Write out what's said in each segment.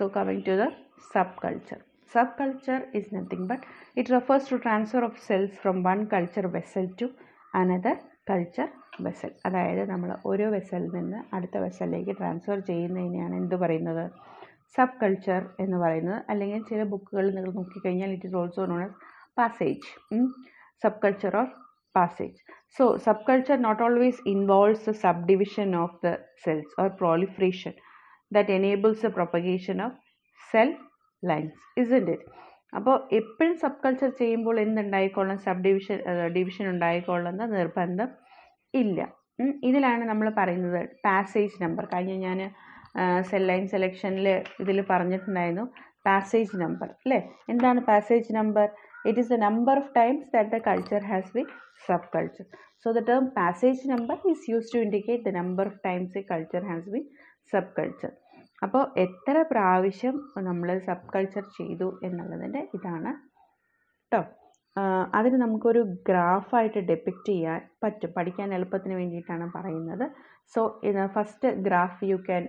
So coming to the subculture. Subculture is nothing but it refers to transfer of cells from one culture vessel to another culture vessel. അതായത് നമ്മൾ ഒരു വെസലിൽ നിന്ന് അടുത്ത വെസലിലേക്ക് transfer ചെയ്യുന്നതിനെയാണ് എന്ത് പറയുന്നത് sub culture എന്ന് പറയുന്നത് അല്ലെങ്കിൽ ചില ബുക്കുകളിൽ നിങ്ങൾ നോക്കിക്കഴിഞ്ഞാൽ it is also known as passage subculture or passage. So, subculture not always involves the subdivision of the cells or proliferation that enables the propagation of cell lines, isn't it? അപ്പോൾ എപ്പോഴും subculture ചെയ്യുമ്പോൾ എന്തുണ്ടായിക്കൊള്ളാം subdivision division ഉണ്ടായിക്കൊള്ളുന്ന നിർബന്ധം ഇല്ല. ഇതിലാണ് നമ്മൾ പറയുന്നത് പാസേജ് നമ്പർ കഴിഞ്ഞ ഞാൻ സെൽ ലൈൻ സെലക്ഷനിൽ ഇതിൽ പറഞ്ഞിട്ടുണ്ടായിരുന്നു പാസേജ് നമ്പർ അല്ലേ എന്താണ് passage number it is the number of times that the culture has be subculture so the term passage number is use to indicate the number of times a culture has has been culture അപ്പോൾ എത്ര പ്രാവശ്യം നമ്മൾ sub culture ചെയ്തു എന്നുള്ളതിന്റെ ഇതാണ് കേട്ടോ അതിന് നമുക്കൊരു ഗ്രാഫായിട്ട് ഡെപ്പിക്റ്റ് ചെയ്യാൻ പറ്റും. പഠിക്കാൻ എളുപ്പത്തിന് വേണ്ടിയിട്ടാണ് പറയുന്നത്. So first graph you can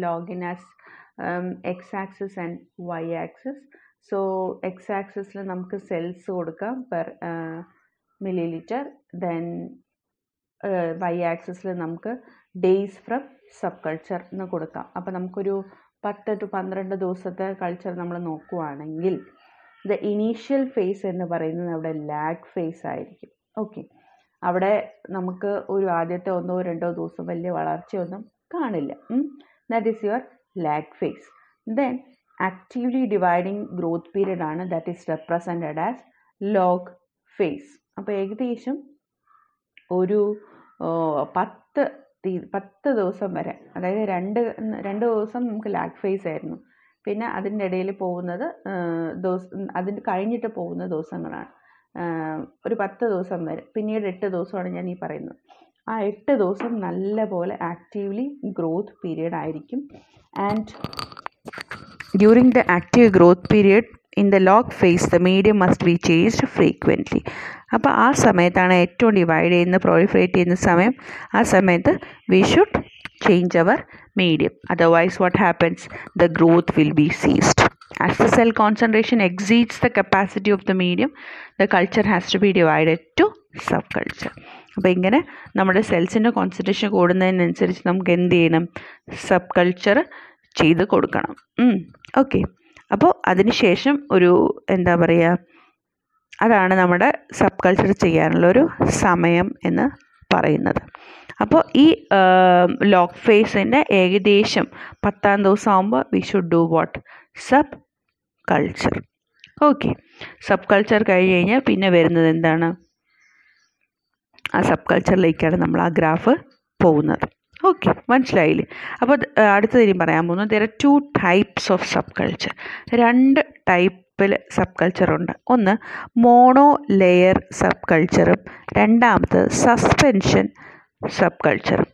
login as X axis and Y axis so X ആക്സിസിൽ നമുക്ക് സെൽസ് കൊടുക്കാം per millilitre then Y ആക്സിസിൽ നമുക്ക് ഡേയ്സ് ഫ്രം സബ് കൾച്ചർ എന്ന് കൊടുക്കാം. അപ്പോൾ നമുക്കൊരു പത്ത് ടു പന്ത്രണ്ട് ദിവസത്തെ കൾച്ചർ നമ്മൾ നോക്കുവാണെങ്കിൽ ദ ഇനീഷ്യൽ ഫേസ് എന്ന് പറയുന്നത് അവിടെ ലാഗ് ഫേസ് ആയിരിക്കും. ഓക്കെ അവിടെ നമുക്ക് ഒരു ആദ്യത്തെ ഒന്നോ രണ്ടോ ദിവസം വലിയ വളർച്ചയൊന്നും കാണില്ല. That is your lag phase then actively dividing growth period ആണ് that is represented as log phase അപ്പോൾ ഏകദേശം ഒരു പത്ത് പത്ത് ദിവസം വരെ. അതായത് രണ്ട് രണ്ട് ദിവസം നമുക്ക് ലാഗ് ഫേസ് ആയിരുന്നു. പിന്നെ അതിന്റെ ഇടയിൽ പോകുന്നത് ദിവസം അതിന് കഴിഞ്ഞിട്ട് പോകുന്ന ദിവസങ്ങളാണ്. ഒരു പത്ത് ദിവസം വരെ. പിന്നീട് എട്ട് ദിവസമാണ് ഞാൻ ഈ പറയുന്നത്. ആ എട്ട് ദിവസം നല്ല പോലെ ആക്റ്റീവ്ലി ഗ്രോത്ത് പീരീഡ് ആയിരിക്കും. And during the active growth period in the log phase the medium must be changed frequently അപ്പോൾ ആ സമയത്താണ് ഏറ്റവും ഡിവൈഡ് ചെയ്യുന്ന പ്രോളിഫറേറ്റ് ചെയ്യുന്ന സമയം. ആ സമയത്ത് we should change our medium otherwise what happens the growth will be ceased as the cell concentration exceeds the capacity of the medium the culture has to be divided to subculture അപ്പോൾ ഇങ്ങനെ നമ്മുടെ സെൽസിന്റെ concentration കൂടുന്നതിനനുസരിച്ച് നമുക്ക് എന്ത് ചെയ്യണം? Sub culture ചെയ്ത് കൊടുക്കണം. Okay അപ്പോൾ അതിനുശേഷം ഒരു എന്താ പറയുക അതാണ് നമ്മുടെ സബ് കൾച്ചർ ചെയ്യാനുള്ള ഒരു സമയം എന്ന് പറയുന്നത്. അപ്പോൾ ഈ ലോക്ക് ഫേസിന്റെ ഏകദേശം പത്താം ദിവസം ആകുമ്പോൾ we should do what subculture okay subculture കഴിഞ്ഞ് കഴിഞ്ഞാൽ പിന്നെ വരുന്നത് എന്താണ്? ആ സബ് കൾച്ചറിലേക്കാണ് നമ്മൾ ആ ഗ്രാഫ് പോകുന്നത്. ഓക്കെ മനസ്സിലായില്ലേ? അപ്പോൾ അടുത്ത കാര്യം പറയാൻ പോകുന്നത് there are two types of subculture രണ്ട് ടൈപ്പിൽ സബ് കൾച്ചറുണ്ട് ഒന്ന് മോണോ ലെയർ സബ് കൾച്ചറും രണ്ടാമത് സസ്പെൻഷൻ സബ് കൾച്ചറും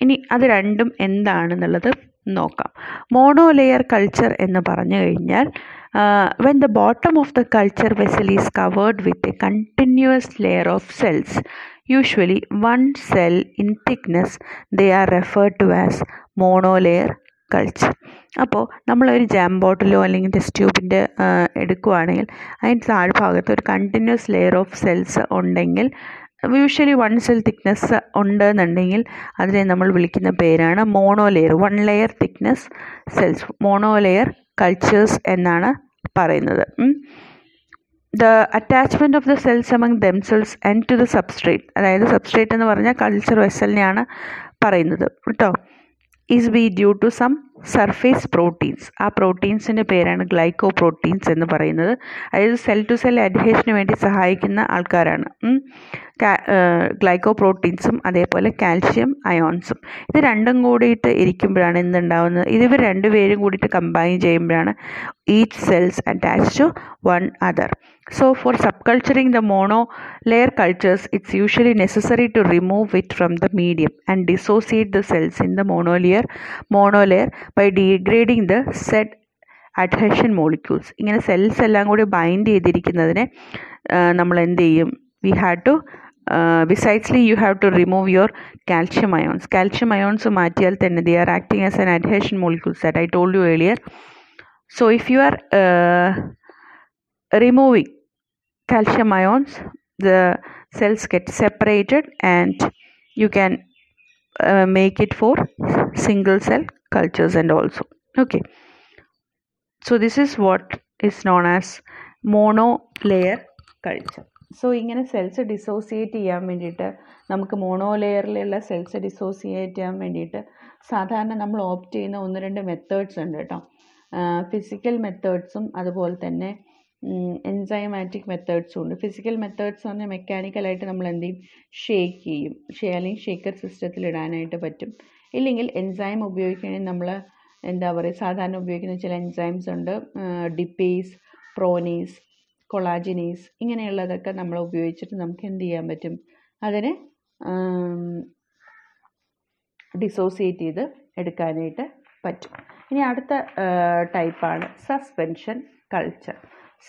ഇനി അത് രണ്ടും എന്താണെന്നുള്ളത് നോക്കാം. മോണോ ലെയർ കൾച്ചർ എന്ന് പറഞ്ഞു കഴിഞ്ഞാൽ when the bottom of the culture vessel is covered with a continuous layer of cells usually one cell in thickness they are referred to as monolayer culture അപ്പോൾ നമ്മളൊരു ജാം ബോട്ടിലോ അല്ലെങ്കിൽ test ട്യൂബിന്റെ എടുക്കുവാണെങ്കിൽ അതിന്റെ താഴ്ഭാഗത്ത് ഒരു കണ്ടിന്യൂസ് ലെയർ ഓഫ് സെൽസ് ഉണ്ടെങ്കിൽ usually one cell thickness ഉണ്ടെന്നുണ്ടെങ്കിൽ അതിനെ നമ്മൾ വിളിക്കുന്ന പേരാണ് monolayer one layer thickness cells monolayer cultures എന്നാണ് പറയുന്നത്. The attachment of the cells among themselves and to the substrate അതായത് സബ്സ്ട്രേറ്റ് എന്ന് പറഞ്ഞാൽ കൾച്ചർ വെസലിനെയാണ് പറയുന്നത്. കേട്ടോ. Is be due to some surface proteins ആ പ്രോട്ടീൻസിന്റെ പേരാണ് ഗ്ലൈക്കോ പ്രോട്ടീൻസ് എന്ന് പറയുന്നത്. അതായത് സെൽ ടു സെൽ അഡ്ഹേഷന് വേണ്ടി സഹായിക്കുന്ന ആൾക്കാരാണ്. ഗ്ലൈക്കോ പ്രോട്ടീൻസും അതേപോലെ കാൽഷ്യം അയോൺസും ഇത് രണ്ടും കൂടിയിട്ട് ഇരിക്കുമ്പോഴാണ് എന്തുണ്ടാവുന്നത്? ഇത് ഇവർ രണ്ടുപേരും കൂടിയിട്ട് കമ്പൈൻ ചെയ്യുമ്പോഴാണ് each cells attach to one other So for subculturing the monolayer cultures, it's usually necessary to remove it from the medium and dissociate the cells in the monolayer, monolayer by degrading the said adhesion molecules ഇങ്ങനെ cells എല്ലാം കൂടി bind ചെയ്തിരിക്കുന്നതിനെ നമ്മൾ എന്ത് ചെയ്യും? We had to besides you have to remove your calcium ions calcium ions മാറ്റിയാൽ തന്നെ they are acting as an adhesion molecules that I told you earlier so if you are removing calcium ions the cells get separated and you can make it for single cell cultures and also. Okay. So this is what is known as monolayer culture. So ഇങ്ങനെ cells dissociate ചെയ്യാൻ വേണ്ടിയിട്ട് നമുക്ക് mono ലെയറിലുള്ള cells dissociate ചെയ്യാൻ വേണ്ടിയിട്ട് സാധാരണ നമ്മൾ opt ചെയ്യുന്ന ഒന്ന് രണ്ട് മെത്തേഡ്സ് ഉണ്ട് കേട്ടോ. ഫിസിക്കൽ മെത്തേഡ്സും അതുപോലെ തന്നെ എൻസൈമാറ്റിക് മെത്തേഡ്സും ഉണ്ട്. ഫിസിക്കൽ മെത്തേഡ്സ് എന്ന് പറഞ്ഞാൽ മെക്കാനിക്കലായിട്ട് നമ്മൾ എന്ത് ചെയ്യും? ഷേക്ക് ചെയ്യും. അല്ലെങ്കിൽ ഷേക്കർ സിസ്റ്റത്തിൽ ഇടാനായിട്ട് പറ്റും. ഇല്ലെങ്കിൽ എൻസൈം ഉപയോഗിക്കുകയാണെങ്കിൽ നമ്മൾ എന്താ പറയുക സാധാരണ ഉപയോഗിക്കുന്ന ചില എൻസൈംസ് ഉണ്ട്. ഡിപ്പേസ് പ്രോനീസ് കൊളാജിനീസ് ഇങ്ങനെയുള്ളതൊക്കെ നമ്മൾ ഉപയോഗിച്ചിട്ട് നമുക്ക് എന്ത് ചെയ്യാൻ പറ്റും? അതിനെ ഡിസോസിയേറ്റ് ചെയ്ത് എടുക്കാനായിട്ട് പറ്റും. ഇനി അടുത്ത ടൈപ്പാണ് സസ്പെൻഷൻ കൾച്ചർ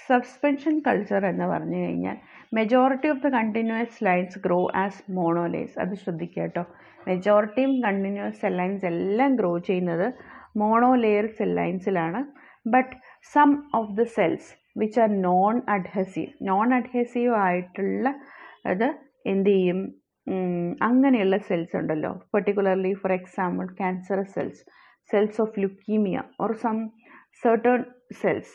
സസ്പെൻഷൻ കൾച്ചർ എന്ന് പറഞ്ഞു കഴിഞ്ഞാൽ majority of the continuous lines grow as monolayers അത് ശ്രദ്ധിക്കുക കേട്ടോ. മെജോറിറ്റിയും കണ്ടിന്യൂസ് ലൈൻസ് എല്ലാം ഗ്രോ ചെയ്യുന്നത് monolayer cell ലൈൻസിലാണ് but some of the cells which are non adhesive non adhesive ആയിട്ടുള്ള അത് എന്ത് ചെയ്യും? അങ്ങനെയുള്ള സെൽസ് ഉണ്ടല്ലോ. Particularly for example cancerous cells cells of leukaemia or some certain cells.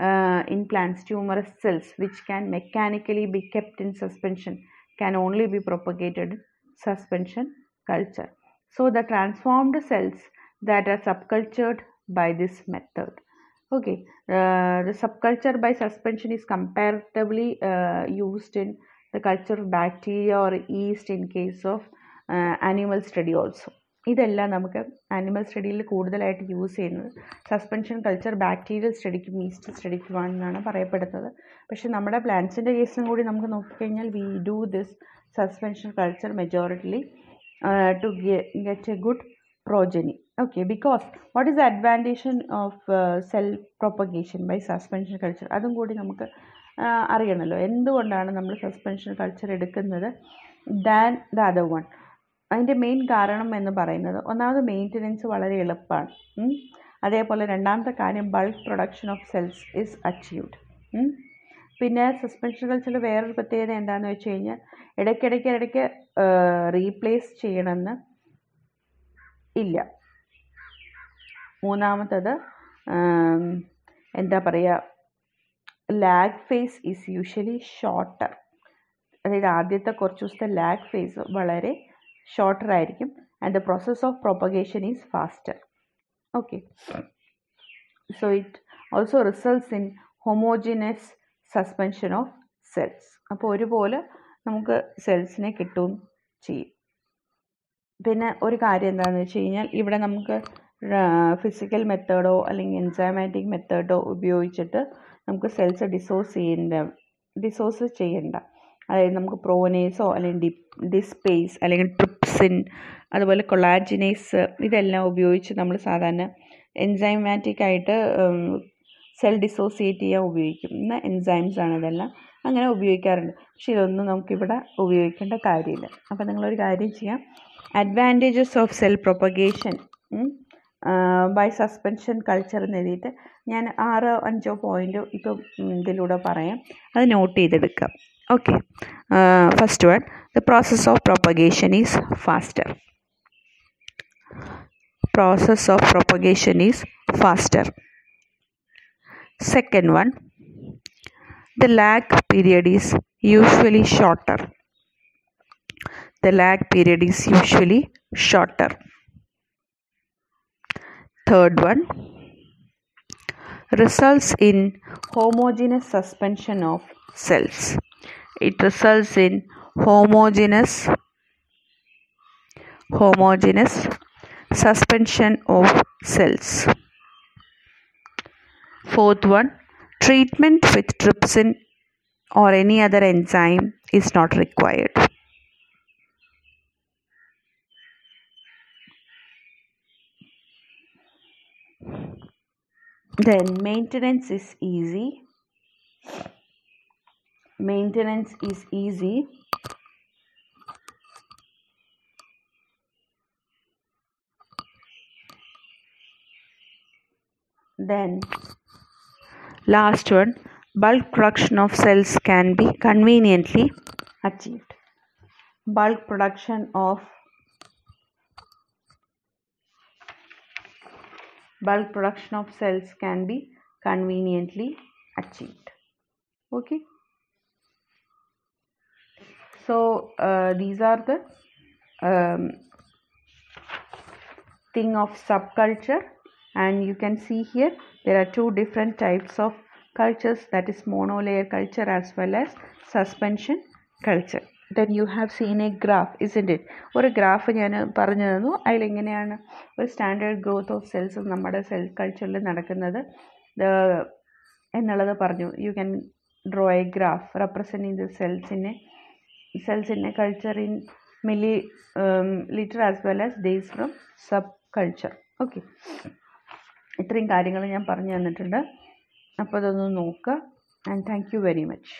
Uh, in plants tumorous cells which can mechanically be kept in suspension can only be propagated suspension culture. So the transformed cells that are subcultured by this method. Okay uh, the subculture by suspension is comparatively uh, used in the culture of bacteria or yeast in case of uh, animal study also ഇതെല്ലാം നമുക്ക് animal സ്റ്റഡിയിൽ കൂടുതലായിട്ട് use ചെയ്യുന്നത്. Suspension culture bacterial സ്റ്റഡിക്കും yeast സ്റ്റഡിക്കുമാണെന്നാണ് പറയപ്പെടുന്നത്. പക്ഷേ നമ്മുടെ പ്ലാന്റ്സിന്റെ കേസിലും കൂടി നമുക്ക് നോക്കിക്കഴിഞ്ഞാൽ we do this suspension culture majorly to get a good progeny okay because what is the of cell propagation by suspension culture അതും കൂടി നമുക്ക് അറിയണമല്ലോ എന്തുകൊണ്ടാണ് നമ്മൾ സസ്പെൻഷൻ കൾച്ചർ എടുക്കുന്നത് ദാൻ ദ അതർ വൺ അതിന്റെ മെയിൻ കാരണം എന്ന് പറയുന്നത് ഒന്നാമത് മെയിന്റനൻസ് വളരെ എളുപ്പമാണ്. അതേപോലെ രണ്ടാമത്തെ കാര്യം bulk production of cells is achieved പിന്നെ സസ്പെൻഷൻ കൾച്ചറിൽ വേറൊരു പ്രത്യേകത എന്താണെന്ന് വെച്ച് കഴിഞ്ഞാൽ ഇടയ്ക്കിടയ്ക്ക് ഇടയ്ക്ക് റീപ്ലേസ് ചെയ്യണമെന്ന് ഇല്ല. മൂന്നാമത്തത് എന്താ പറയുക lag phase is usually shorter അതായത് ആദ്യത്തെ കുറച്ച് ദിവസത്തെ ലാഗ് ഫേസ് വളരെ ഷോർട്ടർ ആയിരിക്കും. And the process of propagation is faster okay so it also results in homogeneous suspension of cells അപ്പോൾ ഒരുപോലെ നമുക്ക് സെൽസിനെ കിട്ടുകയും ചെയ്യും. പിന്നെ ഒരു കാര്യം എന്താണെന്ന് വെച്ച് കഴിഞ്ഞാൽ ഇവിടെ നമുക്ക് ഫിസിക്കൽ മെത്തേഡോ അല്ലെങ്കിൽ എൻസൈമാറ്റിക് മെത്തേഡോ ഉപയോഗിച്ചിട്ട് നമുക്ക് സെൽസ് ഡിസോസ് ചെയ്യേണ്ട ഡിസോസ് ചെയ്യണ്ട അതായത് നമുക്ക് പ്രോനേസോ അല്ലെങ്കിൽ ഡി ഡിസ്പേസ് അല്ലെങ്കിൽ ട്രിപ്സിൻ അതുപോലെ കൊളാജിനേസ് ഇതെല്ലാം ഉപയോഗിച്ച് നമ്മൾ സാധാരണ എൻസൈമാറ്റിക് ആയിട്ട് സെൽ ഡിസോസിയേറ്റ് ചെയ്യാൻ ഉപയോഗിക്കുന്ന എൻസൈംസ് ആണ് ഇതെല്ലാം അങ്ങനെ ഉപയോഗിക്കാറുണ്ട്. പക്ഷെ ഇതൊന്നും നമുക്കിവിടെ ഉപയോഗിക്കേണ്ട കാര്യമില്ല. അപ്പോൾ നിങ്ങളൊരു കാര്യം ചെയ്യാം. Advantages of cell propagation by suspension culture എന്ന് എഴുതിയിട്ട് ഞാൻ ആറോ അഞ്ചോ പോയിന്റ് ഇപ്പം ഇതിലൂടെ പറയാം. അത് നോട്ട് ചെയ്തെടുക്കാം. Okay. Uh, first one the process of propagation is faster. Process of propagation is faster. Second one the lag period is usually shorter. The lag period is usually shorter. Third one results in homogeneous suspension of cells it results in homogeneous homogeneous suspension of cells. Fourth one treatment with trypsin or any other enzyme is not required. Then maintenance is easy Maintenance is easy. Then, last one bulk production of cells can be conveniently achieved. Bulk production of bulk production of cells can be conveniently achieved okay so uh, these are the um, thing of subculture and you can see here there are two different types of cultures that is monolayer culture as well as suspension culture then you have seen a graph isn't it ഒരു graph ഞാൻ പറഞ്ഞു തന്നു അതിലെങ്ങനെയാണ് ഒരു standard growth of cells നമ്മുടെ cell കൾച്ചറിൽ നടക്കുന്നത് എന്നുള്ളത് പറഞ്ഞു you can draw a graph representing the സെൽസിനെ cells in a culture in milli um, liter as well as days from sub culture okay ഇത്രയും കാര്യങ്ങൾ ഞാൻ പറഞ്ഞു തന്നിട്ടുണ്ട് അപ്പോൾ അതൊന്ന് നോക്കുക and thank you very much